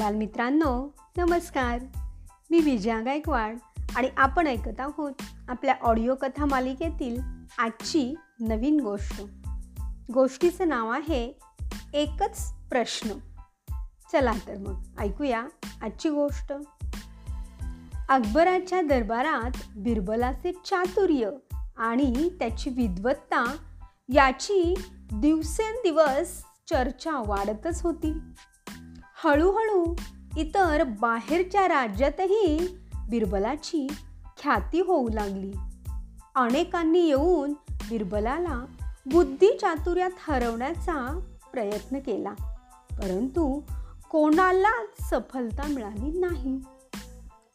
बालमित्रांनो नमस्कार. मी विजया गायकवाड आणि आपण ऐकत आहोत आपल्या ऑडिओ कथा मालिकेतील आजची नवीन गोष्ट. गोष्टीचं नाव आहे एकच प्रश्न. चला तर मग ऐकूया आजची गोष्ट. अकबराच्या दरबारात बिरबलाचे चातुर्य आणि त्याची विद्वत्ता याची दिवसेंदिवस चर्चा वाढतच होती. हळूहळू इतर बाहेरच्या राज्यातही बिरबलाची ख्याती होऊ लागली. अनेकांनी येऊन बिरबलाला बुद्धी चातुर्यात हरवण्याचा प्रयत्न केला परंतु कोणालाच सफलता मिळाली नाही.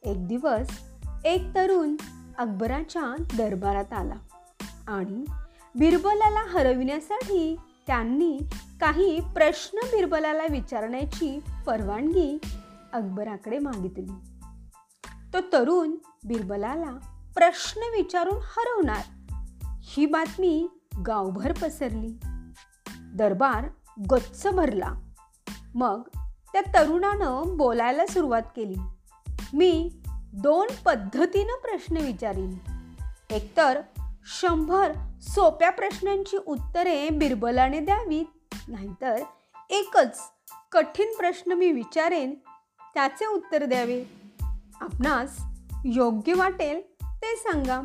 एक दिवस एक तरुण अकबराच्या दरबारात आला आणि बिरबलाला हरविण्यासाठी त्यांनी काही प्रश्न बिरबलाला विचारण्याची परवानगी अकबराकडे मागितली. तो तरुण बिरबलाला प्रश्न विचारून हरवणार ही बातमी गावभर पसरली. दरबार गच्च भरला. मग त्या तरुणानं बोलायला सुरुवात केली. मी दोन पद्धतीनं प्रश्न विचारीन. एकतर शंभर सोप्या प्रश्नांची उत्तरे बिरबलाने द्यावीत. नाहीतर एकच कठीण प्रश्न मी विचारेन त्याचे उत्तर द्यावे. आपणास योग्य वाटेल ते सांगा.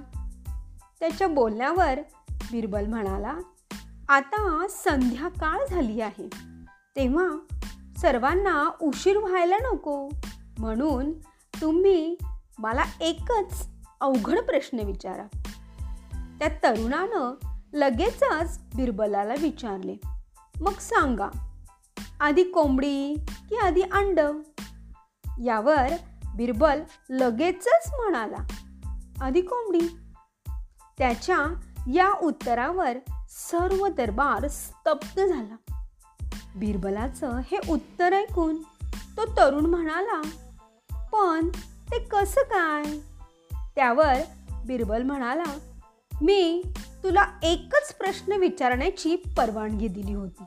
त्याच्या बोलण्यावर बिरबल म्हणाला आता संध्याकाळ झाली आहे. तेव्हा सर्वांना उशीर व्हायला नको. म्हणून तुम्ही मला एकच अवघड प्रश्न विचारा. त्या तरुणानं लगेचच बिरबलाला विचारले मग सांगा आधी कोंबडी की आधी अंड? यावर बिरबल लगेचच म्हणाला आधी कोंबडी. त्याच्या या उत्तरावर सर्व दरबार स्तब्ध झाला. बिरबलाचं हे उत्तर ऐकून तो तरुण म्हणाला पण ते कसं काय? त्यावर बिरबल म्हणाला मी तुला एकच प्रश्न विचारण्याची परवानगी दिली होती.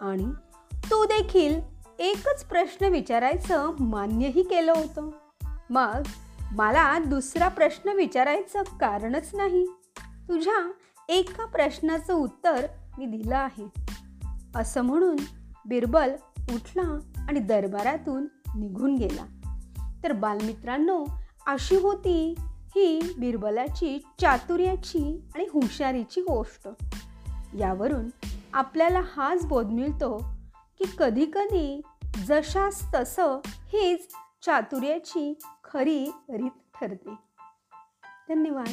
आणि तू देखील एकच प्रश्न विचारायचं मान्यही केलं होतं. मग मला दुसरा प्रश्न विचारायचं कारणच नाही. तुझ्या एका प्रश्नाचं उत्तर मी दिलं आहे. असं म्हणून बिरबल उठला आणि दरबारातून निघून गेला. तर बालमित्रांनो अशी होती ही बिरबलाची चातुर्याची आणि हुशारीची गोष्ट. यावरून आपल्याला हाच बोध मिळतो की कधीकधी जशास तसं हीच चातुर्याची खरी रीत ठरते. धन्यवाद.